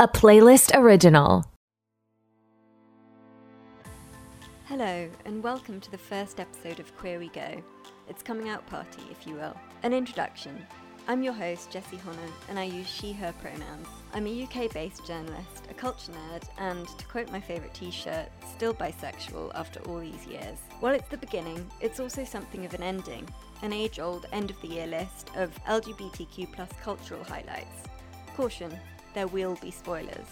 a playlist original. Hello, and welcome to the first episode of Queer We Go. It's coming out party, if you will. An introduction. I'm your host, Jessie Honor, and I use she, her pronouns. I'm a UK based journalist, a culture nerd, and, to quote my favourite t shirt, still bisexual after all these years. While it's the beginning, it's also something of an ending, an age old end of the year list of LGBTQ plus cultural highlights. Caution, there will be spoilers.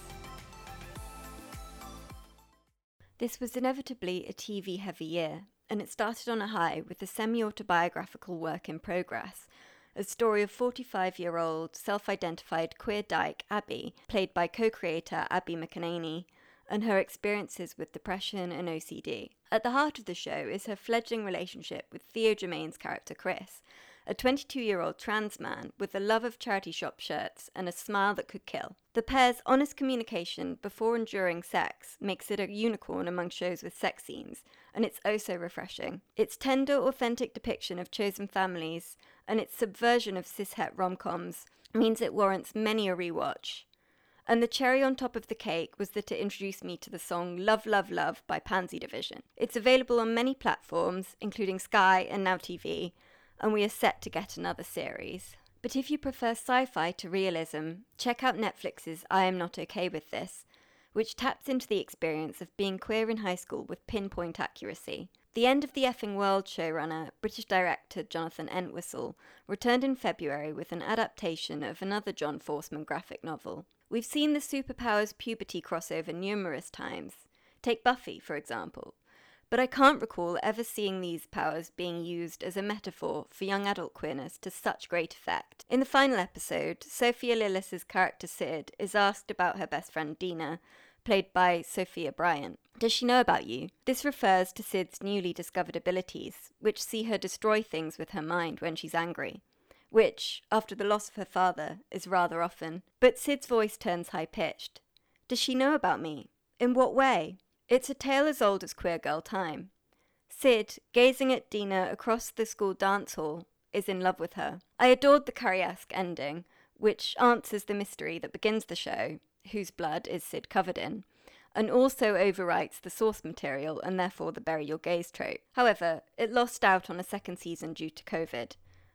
This was inevitably a TV heavy year, and it started on a high with the semi autobiographical work in progress a story of 45 year old self identified queer dyke Abby, played by co creator Abby McEnany, and her experiences with depression and OCD. At the heart of the show is her fledgling relationship with Theo Germain's character Chris, a 22 year old trans man with a love of charity shop shirts and a smile that could kill. The pair's honest communication before and during sex makes it a unicorn among shows with sex scenes, and it's oh so refreshing. Its tender, authentic depiction of chosen families and its subversion of cishet rom coms means it warrants many a rewatch. And the cherry on top of the cake was that it introduced me to the song Love, Love, Love by Pansy Division. It's available on many platforms, including Sky and Now TV, and we are set to get another series. But if you prefer sci fi to realism, check out Netflix's I Am Not Okay With This, which taps into the experience of being queer in high school with pinpoint accuracy. The End of the Effing World showrunner, British director Jonathan Entwistle, returned in February with an adaptation of another John Forsman graphic novel. We've seen the superpowers puberty crossover numerous times. Take Buffy, for example. But I can't recall ever seeing these powers being used as a metaphor for young adult queerness to such great effect. In the final episode, Sophia Lillis's character Sid is asked about her best friend Dina, played by Sofia Bryant. Does she know about you? This refers to Sid's newly discovered abilities, which see her destroy things with her mind when she's angry. Which, after the loss of her father, is rather often. But Sid's voice turns high pitched. Does she know about me? In what way? It's a tale as old as Queer Girl time. Sid, gazing at Dina across the school dance hall, is in love with her. I adored the Carrie-esque ending, which answers the mystery that begins the show, whose blood is Sid covered in, and also overwrites the source material and therefore the bury your gays trope. However, it lost out on a second season due to COVID.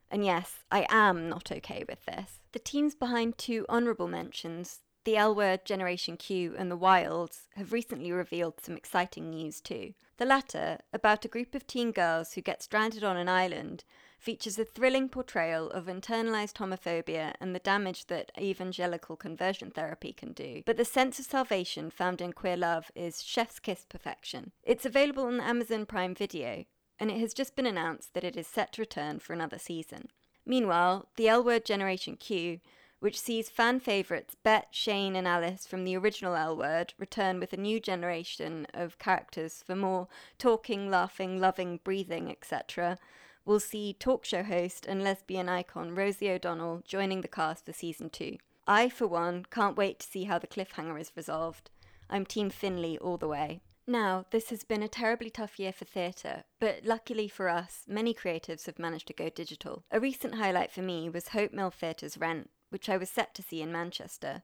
And yes, I am not okay with this. The teams behind two honourable mentions, the L Word Generation Q and the Wilds, have recently revealed some exciting news too. The latter, about a group of teen girls who get stranded on an island features a thrilling portrayal of internalized homophobia and the damage that evangelical conversion therapy can do. But the sense of salvation found in queer love is chef's kiss perfection. It's available on Amazon Prime Video, and it has just been announced that it is set to return for another season. Meanwhile, the L Word Generation Q, which sees fan favourites Bette, Shane, and Alice from the original L Word return with a new generation of characters for more talking, laughing, loving, breathing, etc., we'll see talk show host and lesbian icon Rosie O'Donnell joining the cast for season two. I, for one, can't wait to see how the cliffhanger is resolved. I'm Team Finley all the way. Now, this has been a terribly tough year for theatre, but luckily for us, many creatives have managed to go digital. A recent highlight for me was Hope Mill Theatre's Rent, which I was set to see in Manchester.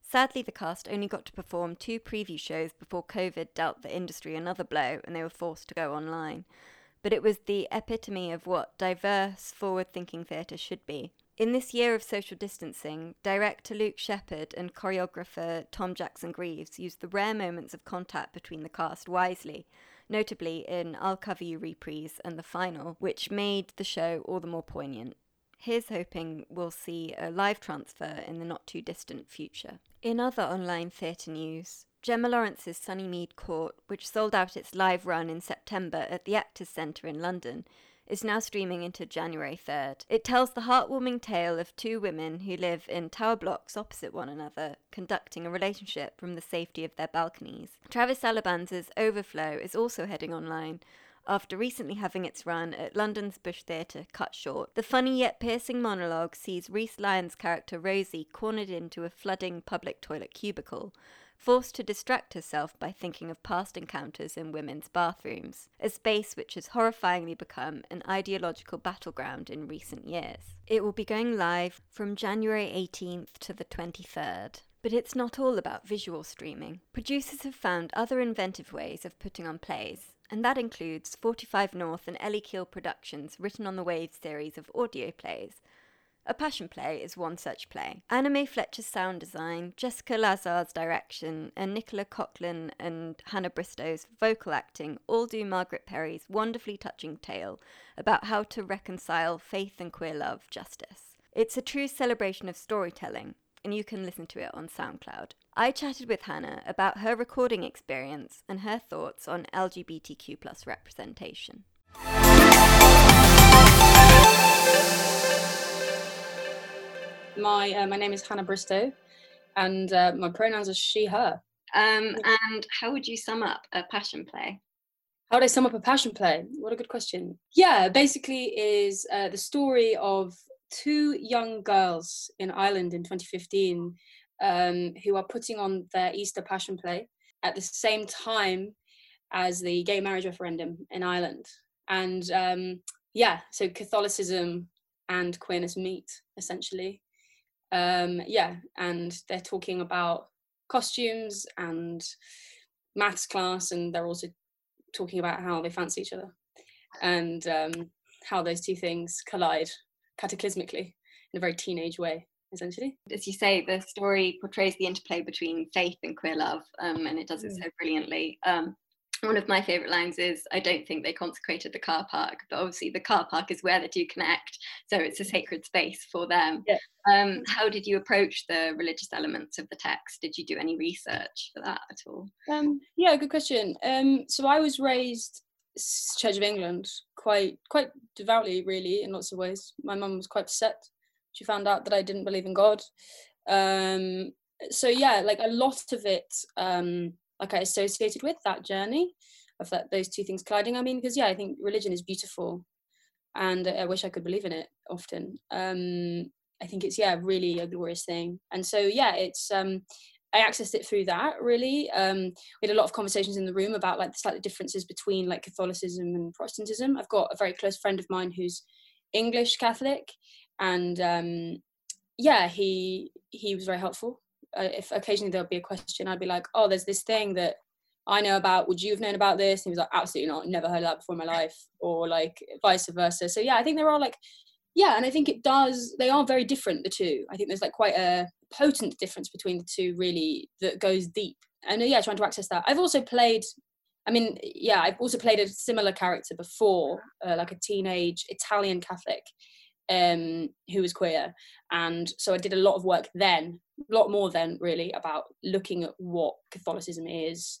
Sadly, the cast only got to perform two preview shows before COVID dealt the industry another blow and they were forced to go online but it was the epitome of what diverse, forward thinking theatre should be. In this year of social distancing, director Luke Sheppard and choreographer Tom Jackson Greaves used the rare moments of contact between the cast wisely, notably in I'll Cover You reprise and the final, which made the show all the more poignant. Here's hoping we'll see a live transfer in the not too distant future. In other online theatre news, Gemma Lawrence's Sunnymead Court, which sold out its live run in September at the Actors Centre in London, is now streaming into January 3rd. It tells the heartwarming tale of two women who live in tower blocks opposite one another, conducting a relationship from the safety of their balconies. Travis Alabanza's Overflow is also heading online. After recently having its run at London's Bush Theatre cut short, the funny yet piercing monologue sees Reece Lyons' character Rosie cornered into a flooding public toilet cubicle, forced to distract herself by thinking of past encounters in women's bathrooms, a space which has horrifyingly become an ideological battleground in recent years. It will be going live from January 18th to the 23rd. But it's not all about visual streaming. Producers have found other inventive ways of putting on plays, and that includes 45 North and Ellie Keel Productions' Written on the Waves series of audio plays. A Passion Play is one such play. May Fletcher's sound design, Jessica Lazar's direction, and Nicola Coughlan and Hannah Bristow's vocal acting all do Margaret Perry's wonderfully touching tale about how to reconcile faith and queer love justice. It's a true celebration of storytelling, and you can listen to it on SoundCloud. I chatted with Hannah about her recording experience and her thoughts on LGBTQ plus representation. My uh, my name is Hannah Bristow, and uh, my pronouns are she her. Um, and how would you sum up a passion play? How would I sum up a passion play? What a good question. Yeah, basically is uh, the story of two young girls in Ireland in 2015 um, who are putting on their Easter Passion Play at the same time as the gay marriage referendum in Ireland. And um, yeah, so Catholicism and queerness meet essentially. Um, yeah, and they're talking about costumes and maths class, and they're also talking about how they fancy each other and um, how those two things collide cataclysmically in a very teenage way essentially. As you say, the story portrays the interplay between faith and queer love, um, and it does it mm. so brilliantly. Um, one of my favourite lines is, I don't think they consecrated the car park, but obviously the car park is where the two connect, so it's a sacred space for them. Yeah. Um, how did you approach the religious elements of the text? Did you do any research for that at all? Um, yeah, good question. Um, so I was raised Church of England quite quite devoutly, really, in lots of ways. My mum was quite upset she found out that I didn't believe in God. Um, so yeah, like a lot of it, um, like I associated with that journey of that those two things colliding. I mean, because yeah, I think religion is beautiful, and I wish I could believe in it often. Um, I think it's yeah, really a glorious thing. And so yeah, it's um, I accessed it through that really. Um, we had a lot of conversations in the room about like the slight differences between like Catholicism and Protestantism. I've got a very close friend of mine who's English Catholic, and um, yeah, he he was very helpful. Uh, if occasionally there'll be a question, I'd be like, "Oh, there's this thing that I know about. Would you have known about this?" And he was like, "Absolutely not. Never heard of that before in my life," or like vice versa. So yeah, I think there are like, yeah, and I think it does. They are very different. The two. I think there's like quite a potent difference between the two, really, that goes deep. And yeah, trying to access that. I've also played I mean, yeah, I've also played a similar character before, uh, like a teenage Italian Catholic um, who was queer. And so I did a lot of work then, a lot more then, really, about looking at what Catholicism is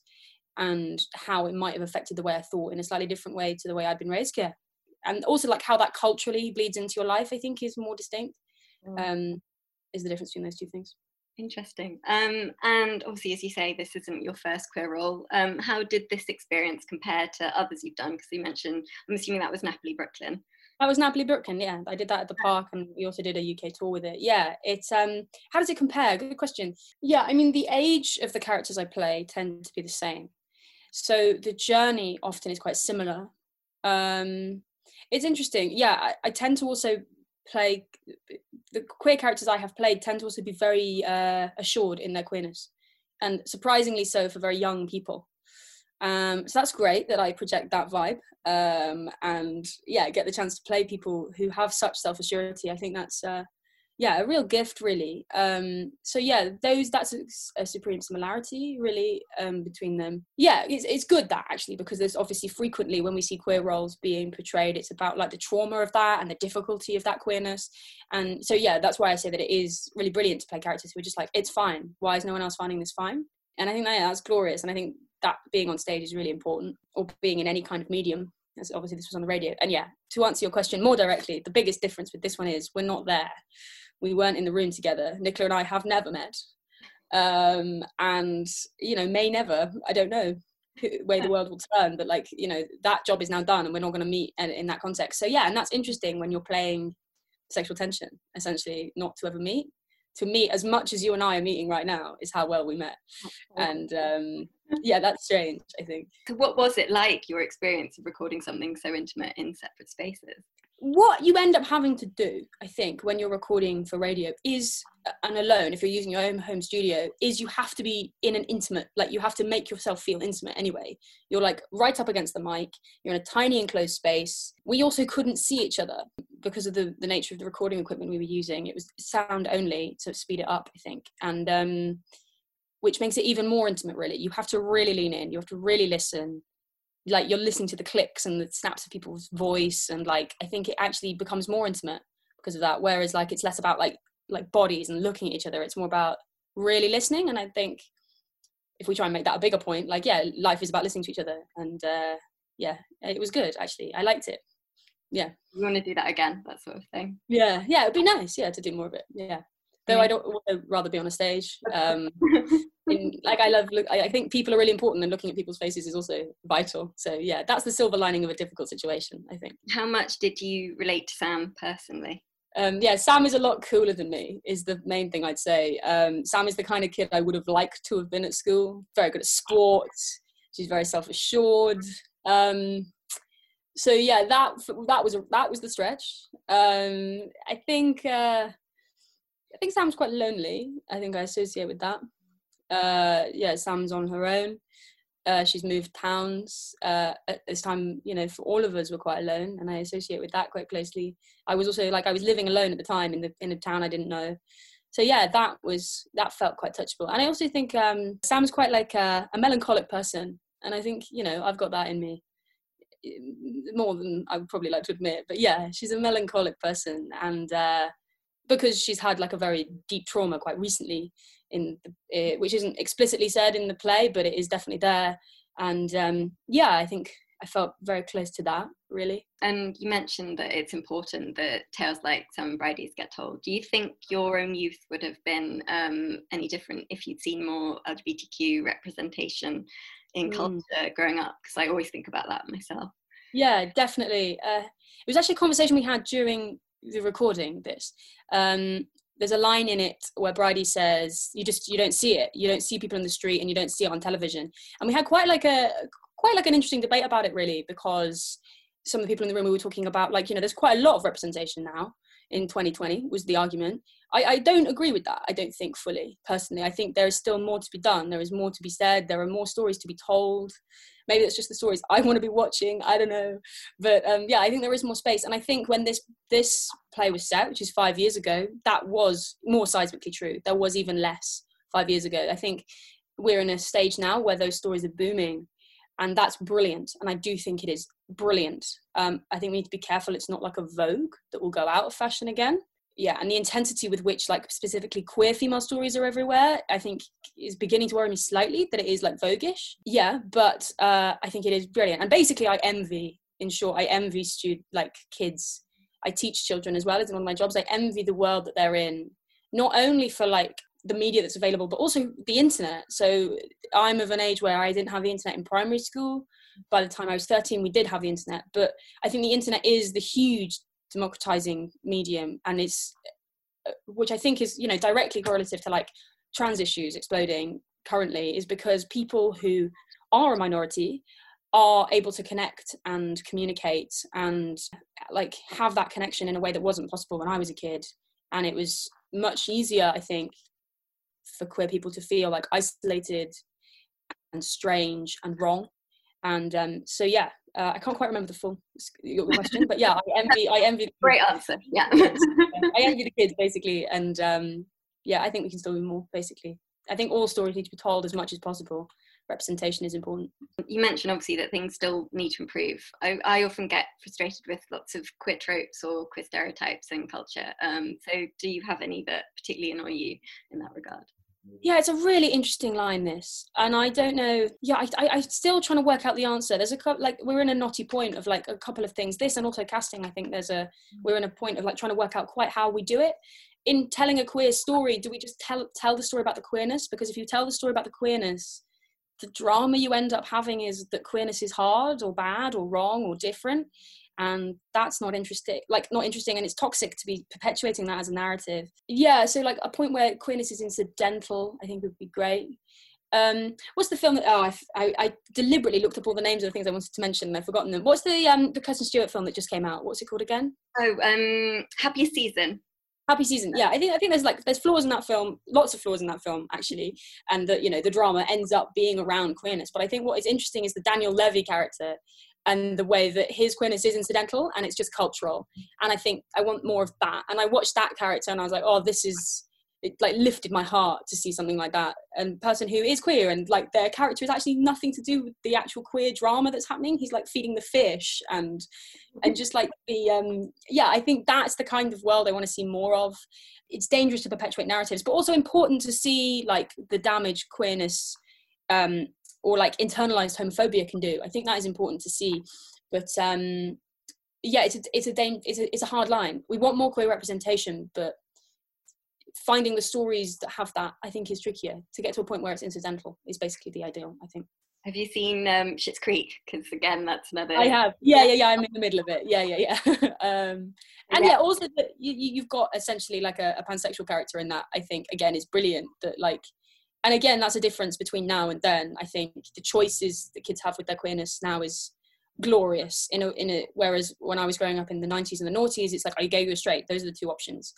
and how it might have affected the way I thought in a slightly different way to the way I'd been raised here. And also, like, how that culturally bleeds into your life, I think, is more distinct, mm. um, is the difference between those two things. Interesting. Um, and obviously, as you say, this isn't your first queer role. Um, how did this experience compare to others you've done? Because you mentioned, I'm assuming that was Napoli Brooklyn. I was Napoli Brooklyn, yeah. I did that at the park and we also did a UK tour with it. Yeah, it's um how does it compare? Good question. Yeah, I mean the age of the characters I play tend to be the same. So the journey often is quite similar. Um it's interesting. Yeah, I, I tend to also play the queer characters I have played tend to also be very uh, assured in their queerness and surprisingly so for very young people. Um, so that's great that I project that vibe um, and yeah, get the chance to play people who have such self assurity. I think that's uh, yeah a real gift really. Um, so yeah, those that's a, a supreme similarity really um, between them. Yeah, it's it's good that actually because there's obviously frequently when we see queer roles being portrayed, it's about like the trauma of that and the difficulty of that queerness. And so yeah, that's why I say that it is really brilliant to play characters who are just like it's fine. Why is no one else finding this fine? And I think yeah, that's glorious. And I think that being on stage is really important or being in any kind of medium as obviously this was on the radio. And yeah to answer your question more directly the biggest difference with this one is we're not there. We weren't in the room together. Nicola and i have never met. Um, and you know may never i don't know way the world will turn but like you know that job is now done and we're not going to meet in, in that context. So yeah and that's interesting when you're playing sexual tension essentially not to ever meet. To meet as much as you and I are meeting right now is how well we met. And um, yeah, that's strange, I think. So, what was it like, your experience of recording something so intimate in separate spaces? what you end up having to do, I think, when you're recording for radio is, and alone, if you're using your own home studio, is you have to be in an intimate, like you have to make yourself feel intimate anyway. You're like right up against the mic, you're in a tiny enclosed space. We also couldn't see each other because of the, the nature of the recording equipment we were using. It was sound only to speed it up, I think. And, um, which makes it even more intimate, really. You have to really lean in, you have to really listen. Like you're listening to the clicks and the snaps of people's voice and like i think it actually becomes more intimate because of that. Whereas like it's less about like like bodies and looking at each other. It's more about really listening and i think if we try and make that a bigger point like yeah life is about listening to each other and uh yeah it was good actually. I liked it. Yeah. You want to do that again that sort of thing? Yeah. Yeah it'd be nice yeah to do more of it. Yeah though I don't rather be on a stage. Um, in, like I love, look, I think people are really important, and looking at people's faces is also vital. So yeah, that's the silver lining of a difficult situation. I think. How much did you relate to Sam personally? Um, yeah, Sam is a lot cooler than me. Is the main thing I'd say. Um, Sam is the kind of kid I would have liked to have been at school. Very good at sports. She's very self-assured. Um, so yeah, that that was that was the stretch. Um, I think. Uh, I think Sam's quite lonely. I think I associate with that. Uh, yeah, Sam's on her own. Uh, she's moved towns. Uh, at this time, you know, for all of us, we're quite alone, and I associate with that quite closely. I was also like I was living alone at the time in the in a town I didn't know. So yeah, that was that felt quite touchable. And I also think um, Sam's quite like a, a melancholic person, and I think you know I've got that in me more than I would probably like to admit. But yeah, she's a melancholic person, and uh, because she's had like a very deep trauma quite recently in the, uh, which isn't explicitly said in the play but it is definitely there. And um, yeah i think i felt very close to that really. And you mentioned that it's important that tales like Sam Bridie's get told. Do you think your own youth would have been um, any different if you'd seen more lgbtq representation in mm. culture growing up? Because i always think about that myself. Yeah definitely. Uh, it was actually a conversation we had during recording this um, there's a line in it where Bridie says you just you don't see it. You don't see people in the street and you don't see it on television. And we had quite like a quite like an interesting debate about it really because some of the people in the room we were talking about like you know there's quite a lot of representation now in 2020 was the argument. I, I don't agree with that i don't think fully personally. I think there is still more to be done. There is more to be said. There are more stories to be told maybe it's just the stories I want to be watching. I don't know, but um, yeah, I think there is more space. And I think when this this play was set, which is five years ago, that was more seismically true. There was even less five years ago. I think we're in a stage now where those stories are booming, and that's brilliant. And I do think it is brilliant. Um, I think we need to be careful. It's not like a Vogue that will go out of fashion again yeah and the intensity with which like specifically queer female stories are everywhere i think is beginning to worry me slightly that it is like voguish yeah but uh, i think it is brilliant. And basically i envy in short i envy stud like kids. I teach children as well as one of my jobs. I envy the world that they're in not only for like the media that's available but also the internet. So i'm of an age where i didn't have the internet in primary school. By the time i was 13 we did have the internet but i think the internet is the huge democratizing medium and it's uh, which i think is you know directly correlative to like trans issues exploding currently is because people who are a minority are able to connect and communicate and like have that connection in a way that wasn't possible when i was a kid. And it was much easier i think for queer people to feel like isolated and strange and wrong. And um, so yeah uh, I can't quite remember the full question, but yeah, I envy. I envy. Great answer. Yeah. I envy the kids basically, and um, yeah, I think we can still do more. Basically, I think all stories need to be told as much as possible. Representation is important. You mentioned obviously that things still need to improve. I, I often get frustrated with lots of queer tropes or queer stereotypes in culture. Um, so, do you have any that particularly annoy you in that regard? Yeah, it's a really interesting line, this, and I don't know. Yeah, I, I, I'm still trying to work out the answer. There's a couple, like we're in a knotty point of like a couple of things. This and also casting. I think there's a mm. we're in a point of like trying to work out quite how we do it. In telling a queer story, do we just tell tell the story about the queerness? Because if you tell the story about the queerness, the drama you end up having is that queerness is hard or bad or wrong or different and that's not interesting like not interesting and it's toxic to be perpetuating that as a narrative yeah so like a point where queerness is incidental i think would be great um, what's the film that oh I, I, I, deliberately looked up all the names of the things I wanted to mention and I've forgotten them. What's the um the Kristen Stewart film that just came out? What's it called again? Oh, um, Happiest Season. Happy Season. Yeah, I think I think there's like there's flaws in that film, lots of flaws in that film actually, and that you know the drama ends up being around queerness. But I think what is interesting is the Daniel Levy character and the way that his queerness is incidental and it's just cultural. And I think I want more of that. And I watched that character and I was like, oh, this is it like lifted my heart to see something like that and person who is queer and like their character is actually nothing to do with the actual queer drama that's happening he's like feeding the fish and and just like the um yeah i think that's the kind of world i want to see more of it's dangerous to perpetuate narratives but also important to see like the damage queerness um or like internalized homophobia can do i think that is important to see but um yeah it's a, it's a it's a, it's a hard line we want more queer representation but finding the stories that have that i think is trickier to get to a point where it's incidental is basically the ideal i think have you seen um Schitt's Creek? Because again, that's another. I have. Yeah, yeah, yeah. I'm in the middle of it. Yeah, yeah, yeah. um, and yeah, yeah also that you, you've got essentially like a, a pansexual character in that. I think again is brilliant. That like, and again, that's a difference between now and then. I think the choices that kids have with their queerness now is glorious in a, in a whereas when i was growing up in the 90s and the noughties it's like are you gay? Or straight. Those are the two options.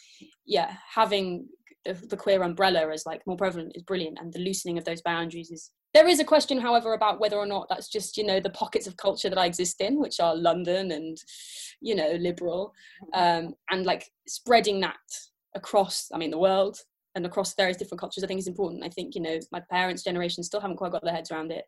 Yeah having the, the, queer umbrella as like more prevalent is brilliant and the loosening of those boundaries is there is a question however about whether or not that's just you know the pockets of culture that i exist in which are london and you know liberal um, and like spreading that across i mean the world and across various different cultures i think is important. I think you know my parents generation still haven't quite got their heads around it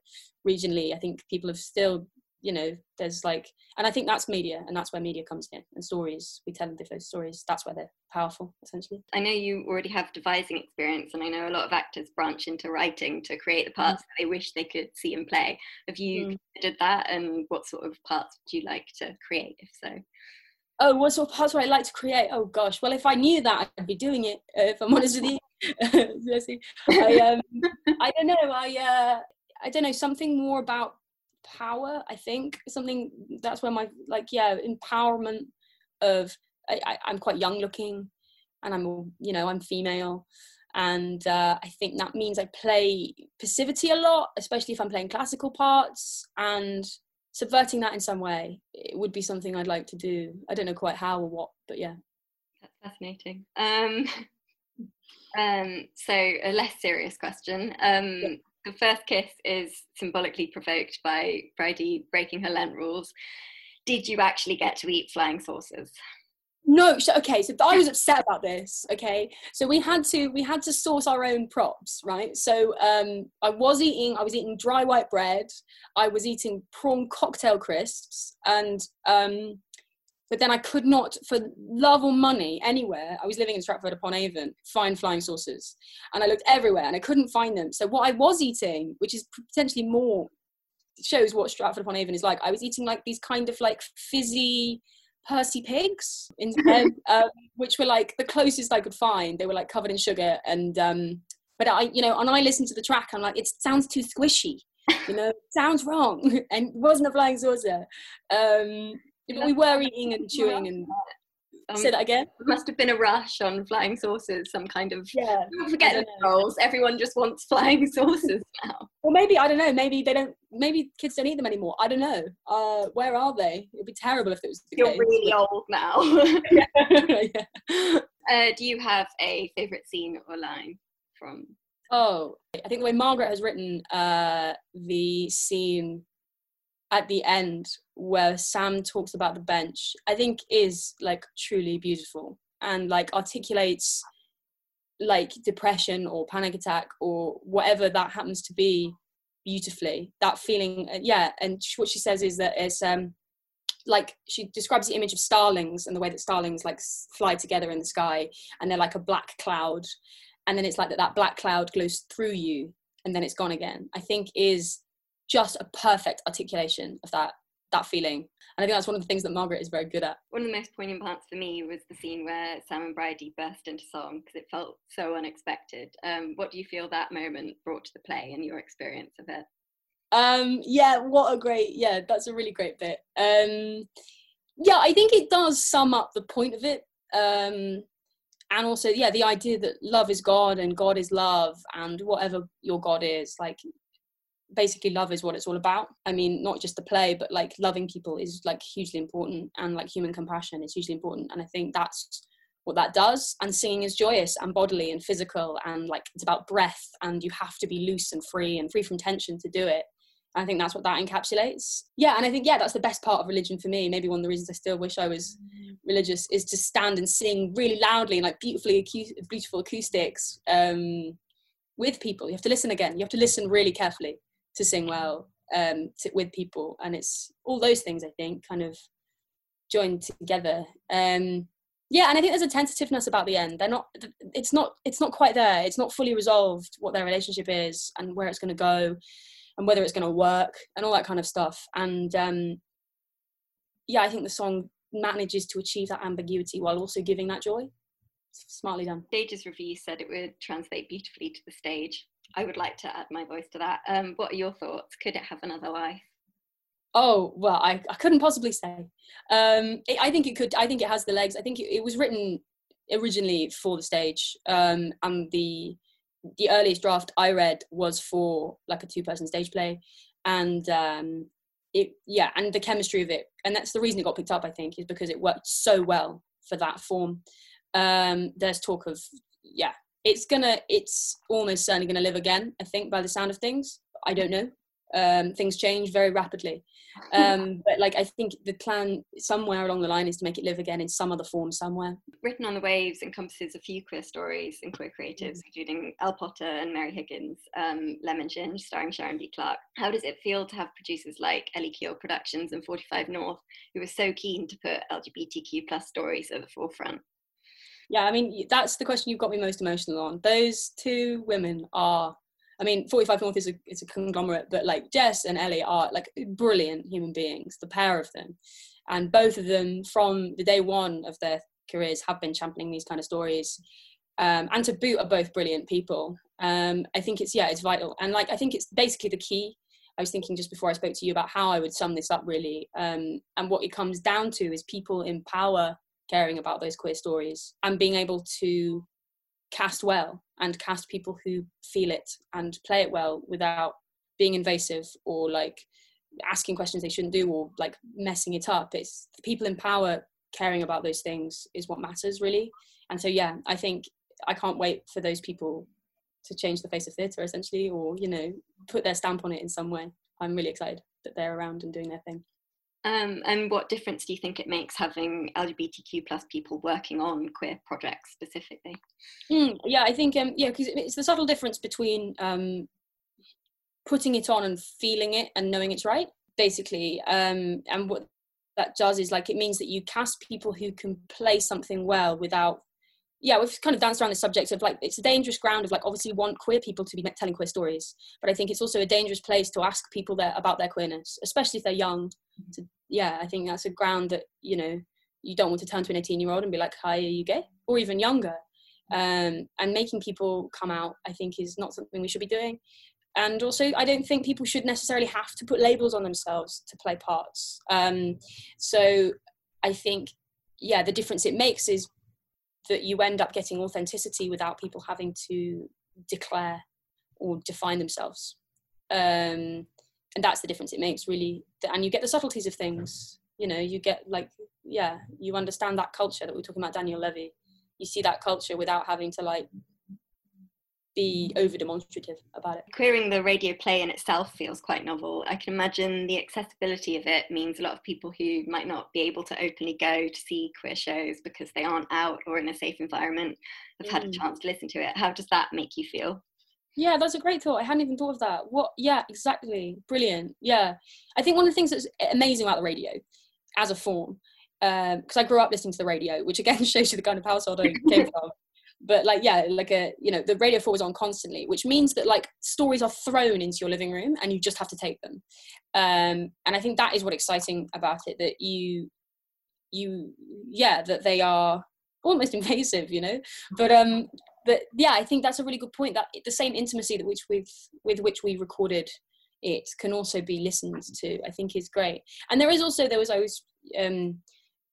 regionally. I think people have still you know there's like and i think that's media and that's where media comes in and stories we tell those stories. That's where they're powerful essentially. I know you already have devising experience and i know a lot of actors branch into writing to create the parts mm. that they wish they could see in play. Have you mm. considered that and what sort of parts would you like to create if so oh what sort of would i like to create? Oh gosh. Well if i knew that i'd be doing it uh, if i'm honest with you. I, um, I don't know. I uh, i don't know. Something more about power i think. Something that's where my like yeah empowerment of I, am quite young looking and i'm you know i'm female. And uh, i think that means i play passivity a lot especially if i'm playing classical parts. And subverting that in some way it would be something i'd like to do. I don't know quite how or what but yeah. That's fascinating. Um um so a less serious question. Um yeah. the first kiss is symbolically provoked by Bridie breaking her Lent rules. Did you actually get to eat flying saucers? No, so, okay, so I was upset about this. Okay, so we had to we had to source our own props, right? So um, I was eating I was eating dry white bread, I was eating prawn cocktail crisps, and um, but then I could not, for love or money, anywhere. I was living in Stratford upon Avon, find flying saucers, and I looked everywhere and I couldn't find them. So what I was eating, which is potentially more shows what Stratford upon Avon is like. I was eating like these kind of like fizzy Percy pigs, in, um, which were like the closest I could find. They were like covered in sugar, and um, but I, you know, and I listened to the track. I'm like, it sounds too squishy, you know, sounds wrong, and it wasn't a flying saucer. Um, but we were eating and chewing and um, say that again. Must have been a rush on flying saucers, some kind of. Yeah. Forget the rolls. Everyone just wants flying saucers now. Well, maybe I don't know. Maybe they don't. Maybe kids don't eat them anymore. I don't know. Uh, where are they? It'd be terrible if it was. You're case. really old now. yeah. uh, do you have a favorite scene or line from? Oh, I think the way Margaret has written uh, the scene at the end where Sam talks about the bench, I think is like truly beautiful and like articulates like depression or panic attack or whatever that happens to be beautifully. That feeling, yeah. And what she says is that it's um like she describes the image of starlings and the way that starlings like fly together in the sky and they're like a black cloud and then it's like that that black cloud glows through you and then it's gone again i think is just a perfect articulation of that that feeling. And I think that's one of the things that Margaret is very good at. One of the most poignant parts for me was the scene where Sam and Bridie burst into song because it felt so unexpected. Um, what do you feel that moment brought to the play and your experience of it? Um, yeah, what a great, yeah, that's a really great bit. Um, yeah, I think it does sum up the point of it. Um, and also yeah the idea that love is god and god is love and whatever your god is like basically love is what it's all about i mean not just the play but like loving people is like hugely important and like human compassion is hugely important and i think that's what that does and singing is joyous and bodily and physical and like it's about breath and you have to be loose and free and free from tension to do it I think that's what that encapsulates. Yeah, and I think yeah, that's the best part of religion for me. Maybe one of the reasons I still wish I was religious is to stand and sing really loudly, and like beautifully beautiful acoustics um, with people. You have to listen again. You have to listen really carefully to sing well um, to, with people, and it's all those things I think kind of joined together. Um, yeah, and I think there's a tentativeness about the end. They're not. It's not. It's not quite there. It's not fully resolved what their relationship is and where it's going to go and whether it's going to work and all that kind of stuff. And um, yeah, I think the song manages to achieve that ambiguity while also giving that joy. Smartly done. Stages review said it would translate beautifully to the stage. I would like to add my voice to that. Um, what are your thoughts? Could it have another life? Oh well, I, I couldn't possibly say. Um, it, I think it could. I think it has the legs. I think it, it was written originally for the stage, um, and the the earliest draft I read was for like a two person stage play, and um, it yeah, and the chemistry of it, and that's the reason it got picked up. I think is because it worked so well for that form. Um, there's talk of yeah, it's gonna, it's almost certainly gonna live again. I think by the sound of things, I don't know. Um, things change very rapidly, um, but like I think the plan somewhere along the line is to make it live again in some other form somewhere. Written on the Waves encompasses a few queer stories and queer creatives, mm. including Elle Potter and Mary Higgins, um, Lemon Ginge, starring Sharon D. Clarke. How does it feel to have producers like Ellie Keel Productions and 45 North, who were so keen to put LGBTQ plus stories at the forefront? Yeah, I mean that's the question you've got me most emotional on. Those two women are I mean, 45 North is a, it's a conglomerate, but like Jess and Ellie are like brilliant human beings, the pair of them. And both of them, from the day one of their careers, have been championing these kind of stories. Um, and to boot are both brilliant people. Um, I think it's, yeah, it's vital. And like, I think it's basically the key. I was thinking just before I spoke to you about how I would sum this up really. Um, and what it comes down to is people in power caring about those queer stories and being able to cast well and cast people who feel it and play it well without being invasive or like asking questions they shouldn't do or like messing it up. It's the people in power caring about those things is what matters really. And so yeah i think i can't wait for those people to change the face of theatre essentially or you know put their stamp on it in some way. I'm really excited that they're around and doing their thing um, and what difference do you think it makes having LGBTQ plus people working on queer projects specifically? Mm, yeah, I think um, yeah, because it's the subtle difference between um, putting it on and feeling it and knowing it's right, basically. Um, and what that does is like it means that you cast people who can play something well without yeah, we've kind of danced around the subject of like it's a dangerous ground of like obviously want queer people to be telling queer stories, but I think it's also a dangerous place to ask people there about their queerness, especially if they're young. Mm-hmm. To, yeah, I think that's a ground that you know you don't want to turn to an 18 year old and be like, "Hi, are you gay?" or even younger. Um, and making people come out, I think, is not something we should be doing. And also, I don't think people should necessarily have to put labels on themselves to play parts. Um, so I think, yeah, the difference it makes is that you end up getting authenticity without people having to declare or define themselves. Um, and that's the difference it makes, really. And you get the subtleties of things. You know, you get like, yeah, you understand that culture that we are talking about, Daniel Levy. You see that culture without having to like be over demonstrative about it. Queering the radio play in itself feels quite novel. I can imagine the accessibility of it means a lot of people who might not be able to openly go to see queer shows because they aren't out or in a safe environment have mm. had a mm. chance to listen to it. How does that make you feel? Yeah, that's a great thought. I hadn't even thought of that. What? Yeah, exactly. Brilliant. Yeah, I think one of the things that's amazing about the radio as a form, because um, I grew up listening to the radio, which again shows you the kind of household I came from but like yeah like a you know the radio 4 is on constantly which means that like stories are thrown into your living room and you just have to take them. Um and i think that is what exciting about it that you you yeah that they are almost invasive you know? But um but yeah i think that's a really good point that the same intimacy that which we've with which we recorded it can also be listened to i think is great. And there is also there was i was um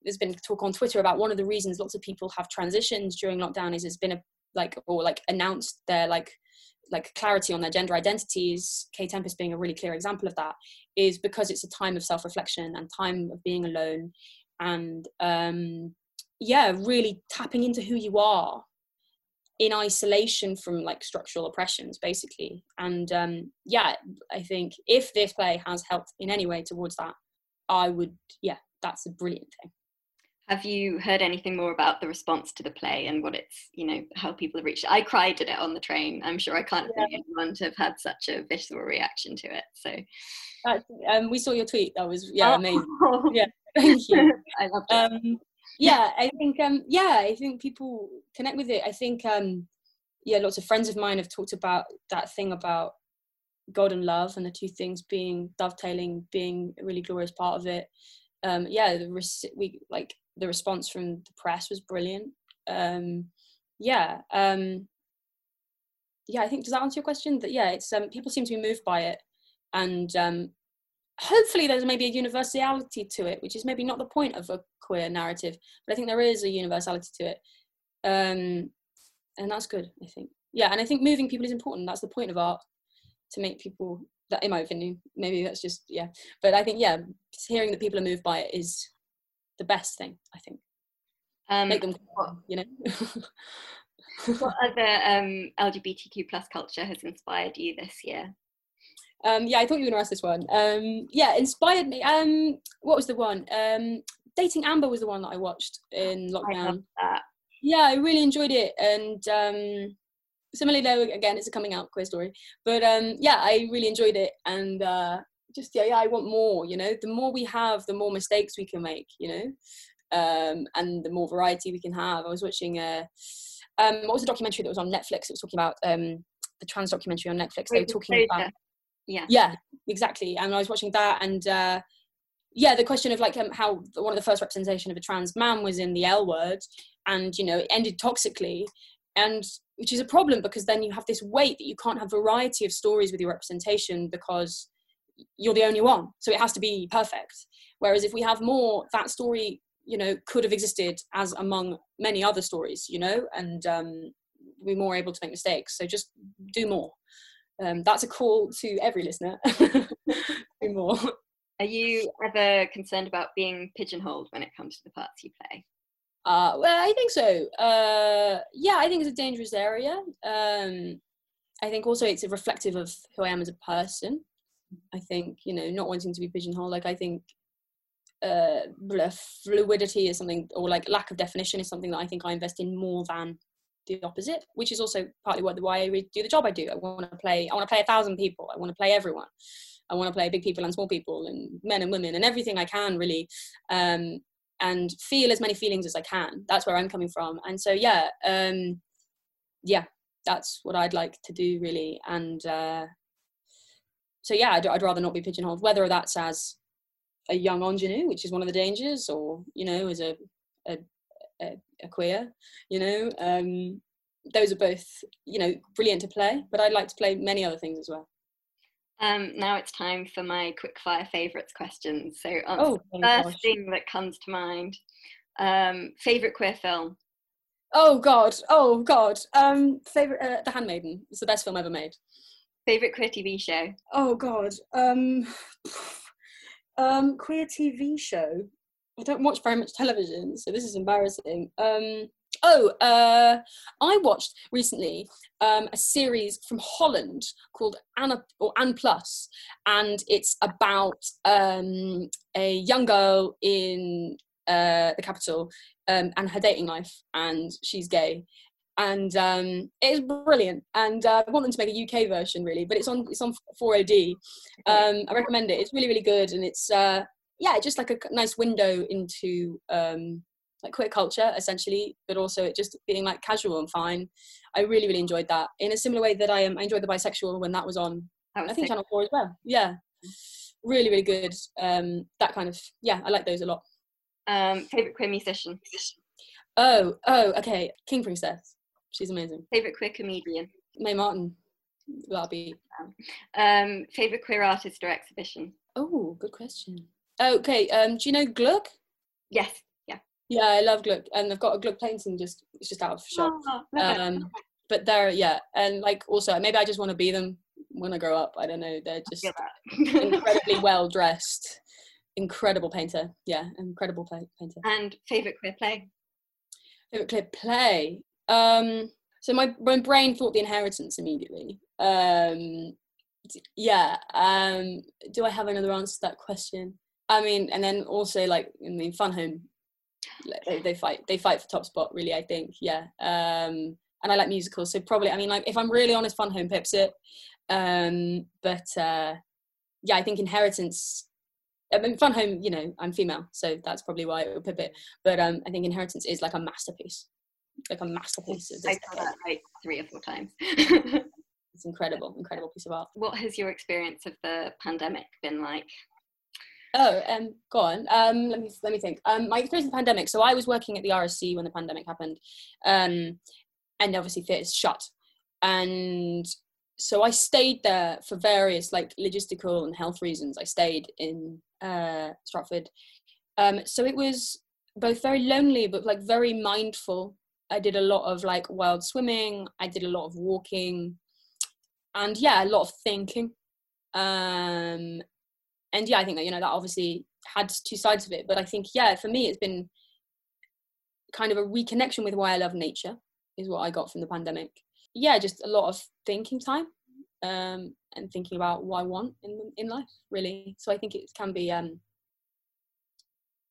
there's been talk on Twitter about one of the reasons lots of people have transitions during lockdown is it's been a like or like announced their like like clarity on their gender identities Kae Tempest being a really clear example of that is because it's a time of self-reflection and time of being alone and um yeah really tapping into who you are in isolation from like structural oppressions basically. And um yeah i think if this play has helped in any way towards that i would yeah that's a brilliant thing have you heard anything more about the response to the play and what it's, you know, how people have reached it? I cried at it on the train. I'm sure I can't yeah. think anyone to have had such a visceral reaction to it. So, um, we saw your tweet. That was yeah, oh. amazing. Yeah, thank you. I love it. Um, yeah, I think um, yeah, I think people connect with it. I think um, yeah, lots of friends of mine have talked about that thing about God and love and the two things being dovetailing, being a really glorious part of it. Um, yeah, the we like the response from the press was brilliant. Um, yeah, um, yeah. I think does that answer your question? That yeah, it's um, people seem to be moved by it, and um, hopefully there's maybe a universality to it, which is maybe not the point of a queer narrative, but I think there is a universality to it, um, and that's good. I think yeah, and I think moving people is important. That's the point of art to make people that in my opinion maybe that's just yeah but i think yeah hearing that people are moved by it is the best thing I think. Um, Make them, you know. what other um, LGBTQ plus culture has inspired you this year? Um, yeah, I thought you were going to ask this one. Um, yeah, inspired me. Um, what was the one? Um, Dating Amber was the one that I watched in lockdown. I yeah, I really enjoyed it, and um, similarly, though, again, it's a coming out queer story. But um, yeah, I really enjoyed it, and uh, just yeah, yeah, I want more. You know, the more we have, the more mistakes we can make. You know, um, and the more variety we can have. I was watching a um, what was the documentary that was on Netflix? It was talking about um, the trans documentary on Netflix. They were talking about yeah, yeah, exactly. And I was watching that, and uh, yeah, the question of like um, how one of the first representation of a trans man was in the L word, and you know it ended toxically, and which is a problem because then you have this weight that you can't have variety of stories with your representation because you're the only one. So it has to be perfect. Whereas if we have more that story you know could have existed as among many other stories you know and um, we're more able to make mistakes. So just do more. Um, that's a call to every listener. Do more. Are you ever concerned about being pigeonholed when it comes to the parts you play? Uh, well i think so. Uh, yeah i think it's a dangerous area. Um, i think also it's a reflective of who i am as a person I think you know not wanting to be pigeonholed. Like I think uh, fluidity is something, or like lack of definition is something that I think I invest in more than the opposite, which is also partly what why I do the job I do. I want to play. I want to play a thousand people. I want to play everyone. I want to play big people and small people and men and women and everything I can really, um, and feel as many feelings as I can. That's where I'm coming from. And so yeah, um, yeah, that's what I'd like to do really. And uh, so yeah, I'd, I'd, rather not be pigeonholed, whether that's as a young ingenue, which is one of the dangers, or you know, as a a, a, a queer, you know, um, those are both you know brilliant to play. But I'd like to play many other things as well. Um, now it's time for my quick fire favourites questions. So oh, the first gosh. thing that comes to mind. Um, favorite queer film? Oh God! Oh God! Um, favorite uh, The Handmaiden. It's the best film ever made. Favorite queer TV show? Oh God, um, um, queer TV show. I don't watch very much television, so this is embarrassing. Um, oh, uh, I watched recently um, a series from Holland called Anna or Ann Plus, and it's about um, a young girl in uh, the capital um, and her dating life, and she's gay, and um, it's brilliant. And uh, I want them to make a UK version, really, but it's on it's on 4OD. Um, I recommend it. It's really really good, and it's uh, yeah, just like a nice window into um, like queer culture, essentially, but also it just being like casual and fine. I really really enjoyed that in a similar way that I um, I enjoyed the bisexual when that was on. That was I think sick. Channel Four as well. Yeah, really really good. Um, that kind of yeah, I like those a lot. Um, favorite queer musician. Oh, oh, okay. King Princess. She's amazing. Favorite queer comedian? Mae Martin. That'll be. Um, favorite queer artist or exhibition? Oh, good question. Okay, um, do you know Gluck? Yes. Yeah. Yeah, I love Gluck, and I've got a Gluck painting just it's just out of shop. Oh, Um, but they're yeah, and like also maybe I just want to be them when I grow up. I don't know. They're just incredibly well dressed, incredible painter. Yeah, incredible play, painter. and favorite queer play? Favorite clip play. Um, so my my brain thought the inheritance immediately. Um, yeah. Um, do I have another answer to that question? I mean, and then also like I mean, Fun Home. They, they fight. They fight for top spot. Really, I think. Yeah. Um, and I like musicals, so probably. I mean, like if I'm really honest, Fun Home pips it. Um, but uh, yeah, I think Inheritance. I mean, Fun Home. You know, I'm female, so that's probably why it would pip it. But um, I think Inheritance is like a masterpiece, like a masterpiece. Of this. I saw decade. that like three or four times. It's incredible, incredible piece of art. what has your experience of the pandemic been like? Oh, um, go on. Um, let me let me think. Um, my experience with the pandemic. So I was working at the RSC when the pandemic happened, um, and obviously theatres shut, and so I stayed there for various like logistical and health reasons. I stayed in uh, Stratford, um, so it was both very lonely but like very mindful. I did a lot of like wild swimming. I did a lot of walking, and yeah, a lot of thinking. Um, and yeah, I think that you know that obviously had two sides of it, but I think yeah, for me it's been kind of a reconnection with why I love nature is what I got from the pandemic. Yeah, just a lot of thinking time um, and thinking about what I want in in life, really. So I think it can be um,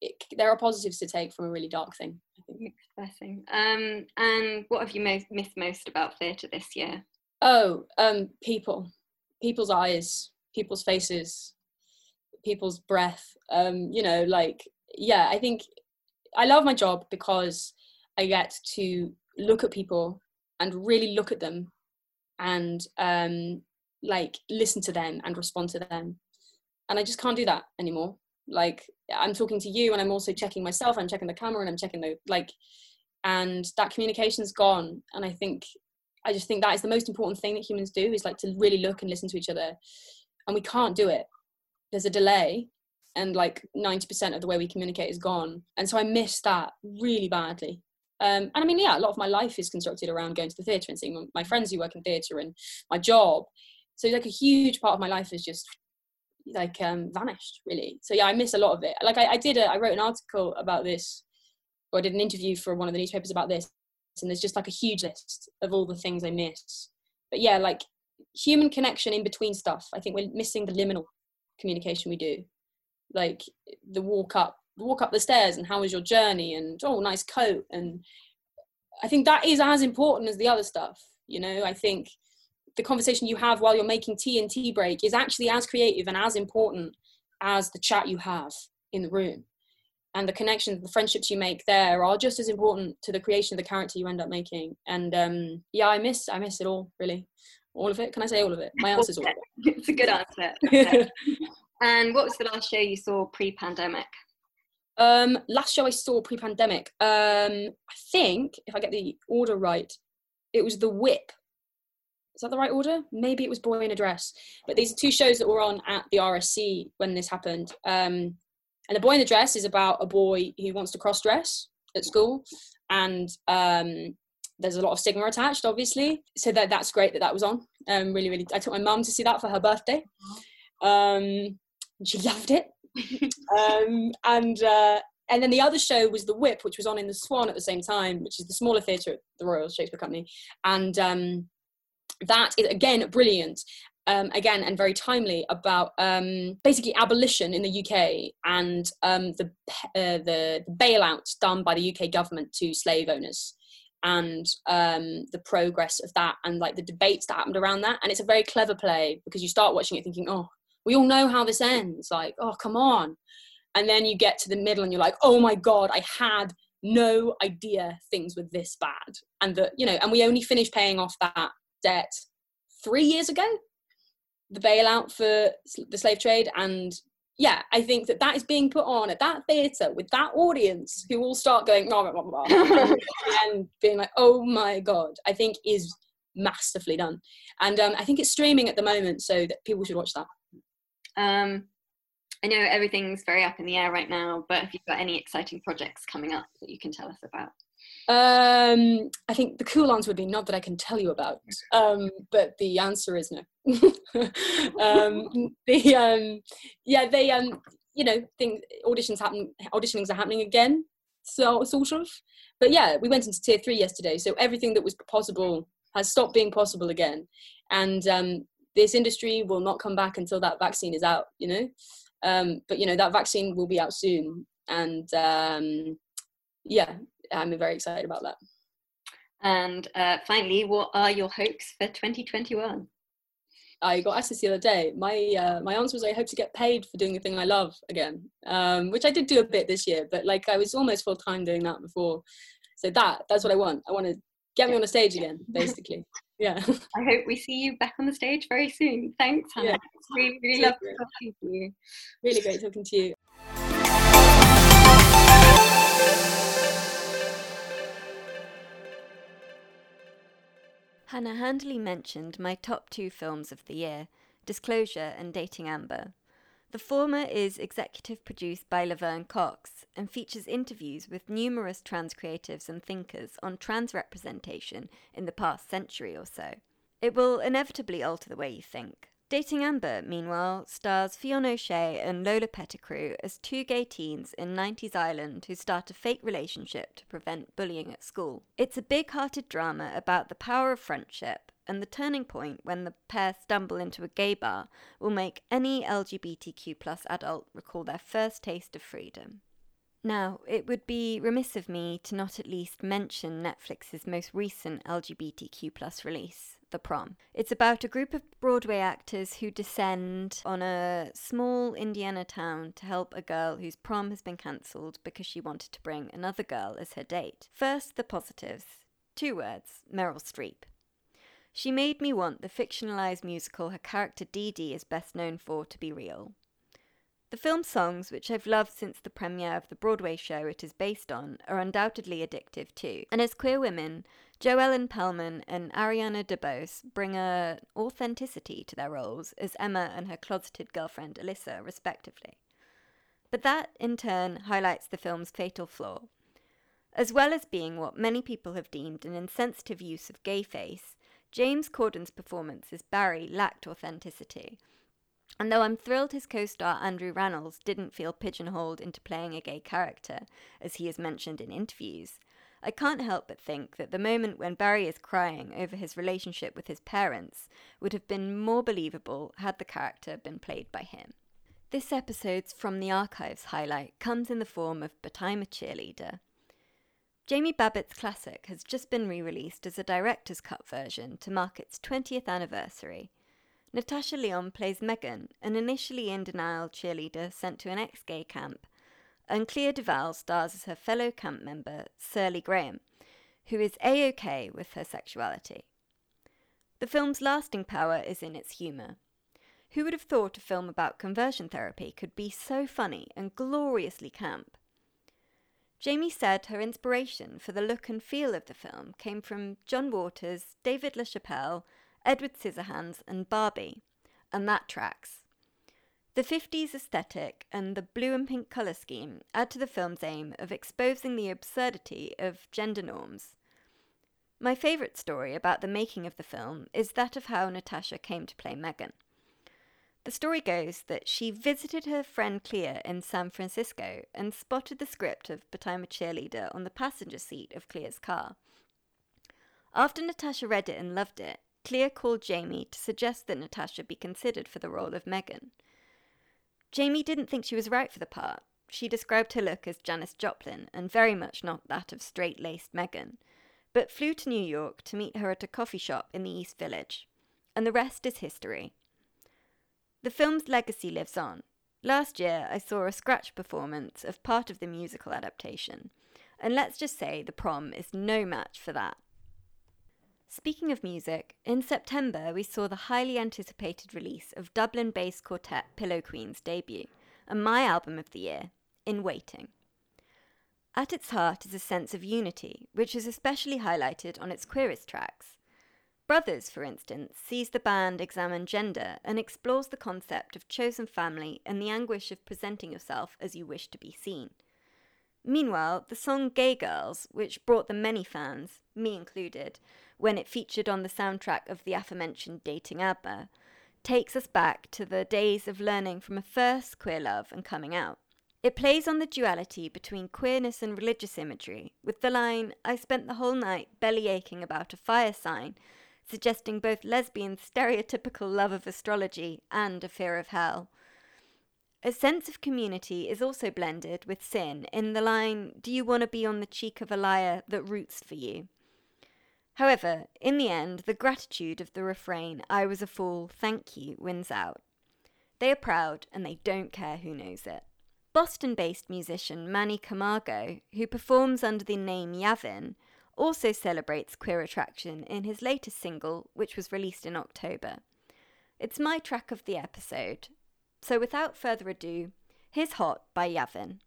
it, there are positives to take from a really dark thing. Think. Blessing. Um, and what have you most missed most about theatre this year? Oh, um, people, people's eyes, people's faces, people's breath. Um, you know, like yeah, I think I love my job because I get to look at people and really look at them and um, like listen to them and respond to them. And I just can't do that anymore. Like I'm talking to you and I'm also checking myself, I'm checking the camera and I'm checking the like and that communication's gone. And I think I just think that is the most important thing that humans do is like to really look and listen to each other. And we can't do it. There's a delay and like 90% of the way we communicate is gone. And so I miss that really badly. Um, and I mean, yeah, a lot of my life is constructed around going to the theatre and seeing my- my friends who work in theatre and my job. So like a huge part of my life is just like um, vanished really. So yeah, I miss a lot of it. Like I, I did, a, I wrote an article about this, or I did an interview for one of the newspapers about this, and there's just like a huge list of all the things I miss. But yeah, like human connection in between stuff. I think we're missing the liminal communication we do, like the walk up, walk up the stairs, and how was your journey, and oh, nice coat, and I think that is as important as the other stuff. You know, I think the conversation you have while you're making tea and tea break is actually as creative and as important as the chat you have in the room. And the connections, the friendships you make there are just as important to the creation of the character you end up making. And um, yeah, I miss, I miss it all, really. All of it. Can I say all of it? My answer is all it's a good answer. it. and what was the last show you saw pre-pandemic? um, last show I saw pre-pandemic, um, I think if I get the order right, it was The Whip. Is that the right order? Maybe it was Boy in a Dress. But these are two shows that were on at the RSC when this happened. Um, and The Boy in a Dress is about a boy who wants to cross dress at school. And um, there's a lot of stigma attached, obviously. So that that's great that that was on. Um, really, really. I took my mum to see that for her birthday. Um, she loved it. um, and uh, and then the other show was The Whip, which was on in the Swan at the same time, which is the smaller theatre at the Royal Shakespeare Company. And um, that is again brilliant. Um, again and very timely about um, basically abolition in the UK and um, the, uh, the bailouts done by the UK government to slave owners and um, the progress of that and like the debates that happened around that. And it's a very clever play because you start watching it thinking oh we all know how this ends. Like oh come on. And then you get to the middle and you're like oh my god i had no idea things were this bad. And that you know and we only finished paying off that debt three years ago the bailout for the slave trade. And yeah i think that that is being put on at that theatre with that audience who all start going blah, blah, blah, and being like oh my god i think is masterfully done. And um, i think it's streaming at the moment so that people should watch that. Um, I know everything's very up in the air right now, but have you got any exciting projects coming up that you can tell us about? Um, I think the cool answer would be not that I can tell you about, um, but the answer is no. um, the um, yeah, they um, you know, things auditions happen, auditionings are happening again, so sort of. But yeah, we went into tier three yesterday, so everything that was possible has stopped being possible again, and um, this industry will not come back until that vaccine is out. You know, um, but you know that vaccine will be out soon, and um, yeah, I'm very excited about that. And uh, finally, what are your hopes for 2021? I got asked this the other day. My uh, my answer was I hope to get paid for doing the thing I love again, um, which I did do a bit this year, but like I was almost full time doing that before. So that that's what I want. I want to get me on a stage again, basically. yeah. I hope we see you back on the stage very soon. Thanks, Hannah. Yeah. Really, really lovely talking to you. Really great talking to you. Hannah handily mentioned my top two films of the year Disclosure and Dating Amber. The former is executive produced by Laverne Cox and features interviews with numerous trans creatives and thinkers on trans representation in the past century or so. It will inevitably alter the way you think. Dating Amber, meanwhile, stars Fionn O'Shea and Lola Pettigrew as two gay teens in 90s Ireland who start a fake relationship to prevent bullying at school. It's a big hearted drama about the power of friendship, and the turning point when the pair stumble into a gay bar will make any LGBTQ adult recall their first taste of freedom. Now, it would be remiss of me to not at least mention Netflix's most recent LGBTQ release, the Prom. It's about a group of Broadway actors who descend on a small Indiana town to help a girl whose prom has been cancelled because she wanted to bring another girl as her date. First, the positives. Two words Meryl Streep. She made me want the fictionalized musical her character Dee Dee is best known for to be real. The film's songs, which I've loved since the premiere of the Broadway show it is based on, are undoubtedly addictive too. And as queer women, Jo Ellen Pellman and Ariana DeBose bring a authenticity to their roles as Emma and her closeted girlfriend Alyssa, respectively. But that, in turn, highlights the film's fatal flaw. As well as being what many people have deemed an insensitive use of gay face, James Corden's performance as Barry lacked authenticity. And though I'm thrilled his co star Andrew Rannells didn't feel pigeonholed into playing a gay character, as he has mentioned in interviews, I can't help but think that the moment when Barry is crying over his relationship with his parents would have been more believable had the character been played by him. This episode's From the Archives highlight comes in the form of But I'm a Cheerleader. Jamie Babbitt's classic has just been re released as a director's cut version to mark its 20th anniversary. Natasha Lyonne plays Megan, an initially in denial cheerleader sent to an ex gay camp and Clea Duvall stars as her fellow camp member, Surly Graham, who is A OK with her sexuality. The film's lasting power is in its humour. Who would have thought a film about conversion therapy could be so funny and gloriously camp? Jamie said her inspiration for the look and feel of the film came from John Waters, David LaChapelle, Edward Scissorhands, and Barbie, and that tracks. The 50s aesthetic and the blue and pink colour scheme add to the film's aim of exposing the absurdity of gender norms. My favourite story about the making of the film is that of how Natasha came to play Megan. The story goes that she visited her friend Clea in San Francisco and spotted the script of But I'm a Cheerleader on the passenger seat of Clea's car. After Natasha read it and loved it, Clea called Jamie to suggest that Natasha be considered for the role of Megan. Jamie didn't think she was right for the part. She described her look as Janis Joplin, and very much not that of straight laced Megan, but flew to New York to meet her at a coffee shop in the East Village. And the rest is history. The film's legacy lives on. Last year, I saw a scratch performance of part of the musical adaptation, and let's just say the prom is no match for that. Speaking of music, in September we saw the highly anticipated release of Dublin based quartet Pillow Queen's debut, and my album of the year, In Waiting. At its heart is a sense of unity, which is especially highlighted on its queerest tracks. Brothers, for instance, sees the band examine gender and explores the concept of chosen family and the anguish of presenting yourself as you wish to be seen. Meanwhile, the song Gay Girls, which brought them many fans, me included, when it featured on the soundtrack of the aforementioned Dating Amber, takes us back to the days of learning from a first queer love and coming out. It plays on the duality between queerness and religious imagery, with the line, I spent the whole night belly aching about a fire sign, suggesting both lesbian stereotypical love of astrology and a fear of hell. A sense of community is also blended with sin in the line, Do you want to be on the cheek of a liar that roots for you? However, in the end, the gratitude of the refrain, I was a fool, thank you, wins out. They are proud and they don't care who knows it. Boston based musician Manny Camargo, who performs under the name Yavin, also celebrates queer attraction in his latest single, which was released in October. It's my track of the episode. So without further ado, here's Hot by Yavin.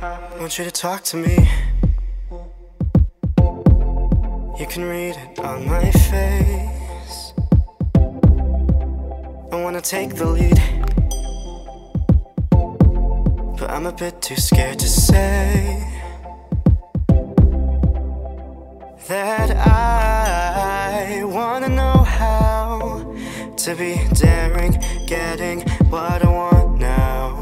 I want you to talk to me. You can read it on my face. I wanna take the lead. But I'm a bit too scared to say be daring, getting what I want now.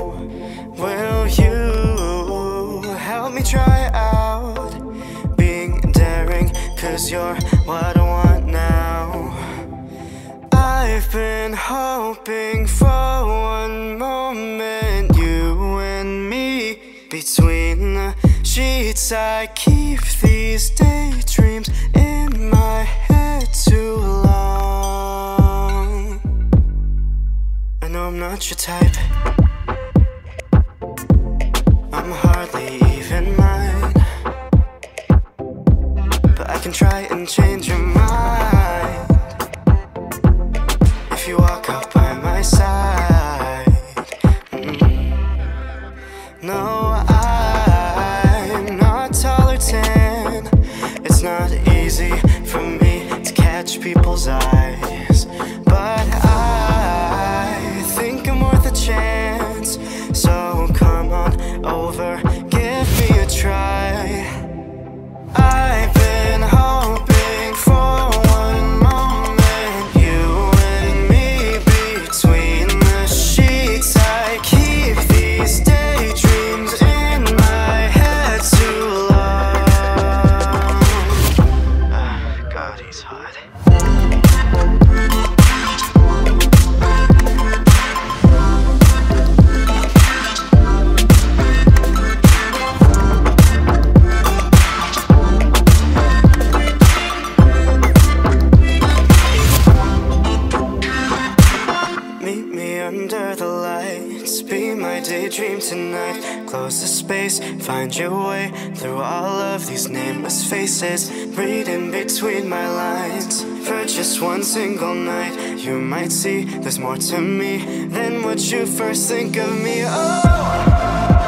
Will you help me try out being daring? Cause you're what I want now. I've been hoping for one moment, you and me between the sheets. I keep these daydreams your type. Nameless faces. Read in between my lines. For just one single night, you might see there's more to me than what you first think of me. Oh.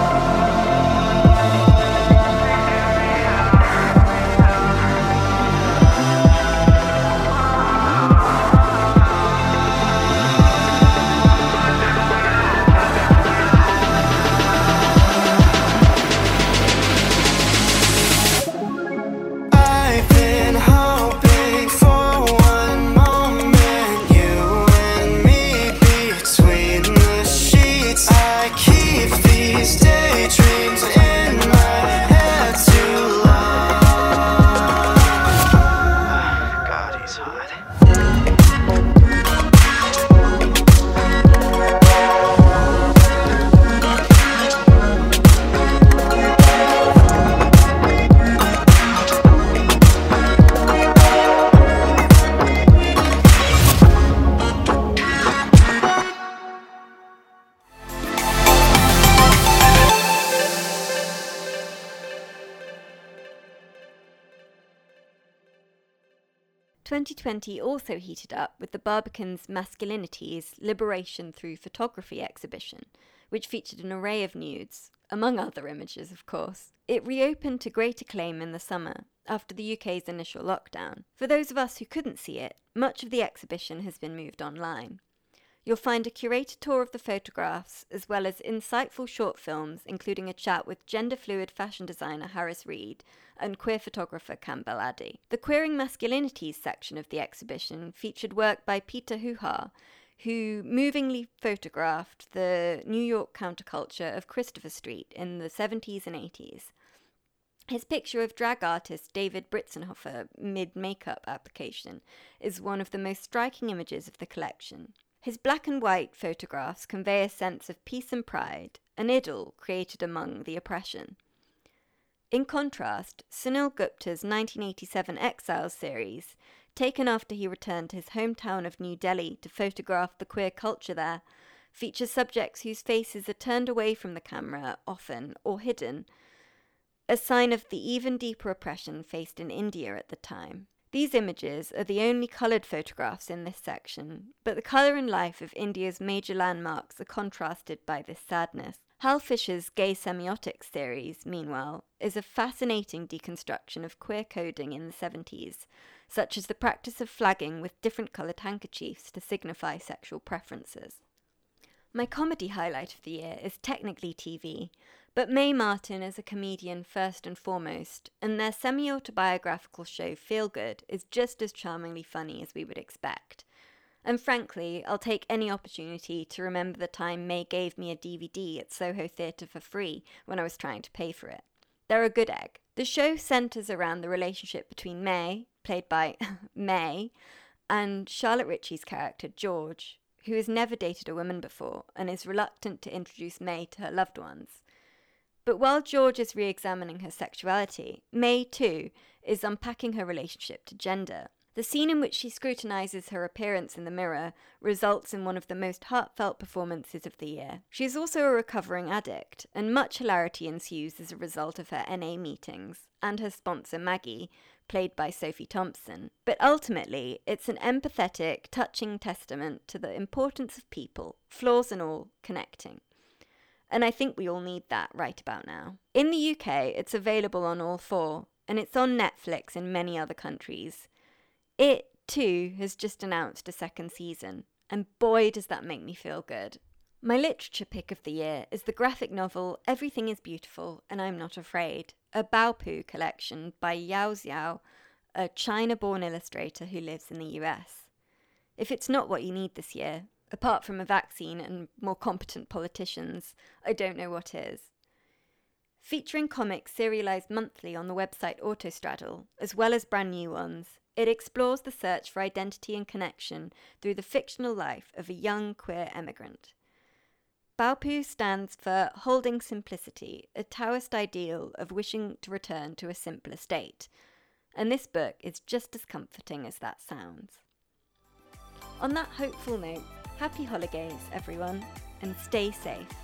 2020 also heated up with the Barbican's Masculinities Liberation Through Photography exhibition, which featured an array of nudes, among other images, of course. It reopened to great acclaim in the summer after the UK's initial lockdown. For those of us who couldn't see it, much of the exhibition has been moved online. You'll find a curated tour of the photographs, as well as insightful short films, including a chat with gender fluid fashion designer Harris Reed and queer photographer Campbell Addy. The Queering Masculinities section of the exhibition featured work by Peter Hujar, who movingly photographed the New York counterculture of Christopher Street in the 70s and 80s. His picture of drag artist David Brintzenhofe mid makeup application is one of the most striking images of the collection. His black and white photographs convey a sense of peace and pride, an idyll created among the oppression. In contrast, Sunil Gupta's 1987 Exiles series, taken after he returned to his hometown of New Delhi to photograph the queer culture there, features subjects whose faces are turned away from the camera often or hidden, a sign of the even deeper oppression faced in India at the time. These images are the only coloured photographs in this section, but the colour and life of India's major landmarks are contrasted by this sadness. Hal Fisher's gay semiotics series, meanwhile, is a fascinating deconstruction of queer coding in the 70s, such as the practice of flagging with different coloured handkerchiefs to signify sexual preferences. My comedy highlight of the year is technically TV, but Mae Martin is a comedian first and foremost, and their semi autobiographical show Feel Good is just as charmingly funny as we would expect. And frankly, I'll take any opportunity to remember the time Mae gave me a DVD at Soho Theatre for free when I was trying to pay for it. They're a good egg. The show centres around the relationship between Mae, played by Mae, and Charlotte Ritchie's character, George, who has never dated a woman before and is reluctant to introduce Mae to her loved ones. But while George is re examining her sexuality, Mae, too, is unpacking her relationship to gender. The scene in which she scrutinizes her appearance in the mirror results in one of the most heartfelt performances of the year. She is also a recovering addict, and much hilarity ensues as a result of her NA meetings and her sponsor Maggie, played by Sophie Thompson. But ultimately, it's an empathetic, touching testament to the importance of people, flaws and all, connecting. And I think we all need that right about now. In the UK, it's available on all four, and it's on Netflix in many other countries. It, too, has just announced a second season, and boy, does that make me feel good. My literature pick of the year is the graphic novel Everything is Beautiful and I'm Not Afraid, a Baopu collection by Yao Xiao, a China born illustrator who lives in the US. If it's not what you need this year, Apart from a vaccine and more competent politicians, I don't know what is. Featuring comics serialized monthly on the website Autostraddle, as well as brand new ones, it explores the search for identity and connection through the fictional life of a young queer emigrant. Baopu stands for holding simplicity, a Taoist ideal of wishing to return to a simpler state, and this book is just as comforting as that sounds. On that hopeful note, Happy holidays, everyone, and stay safe.